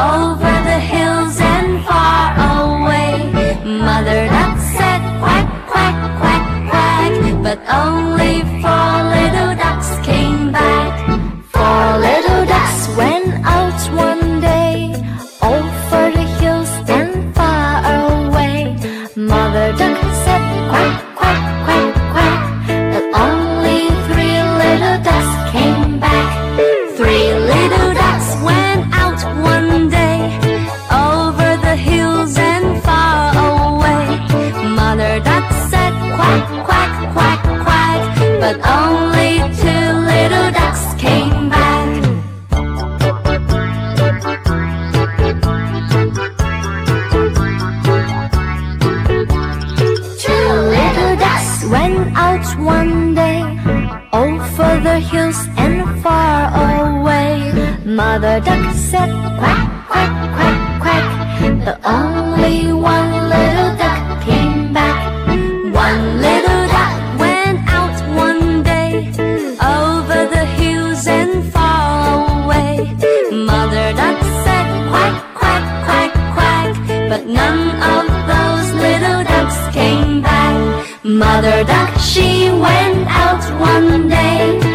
over the hills and far away. Mother duck said quack, quack, quack, quack, but only four little ducks came back. Four little ducks went out one day over went out one day over the hills and far away. Mother duck said quack, quack, quack, quack, one Mother Duck, she went out one day.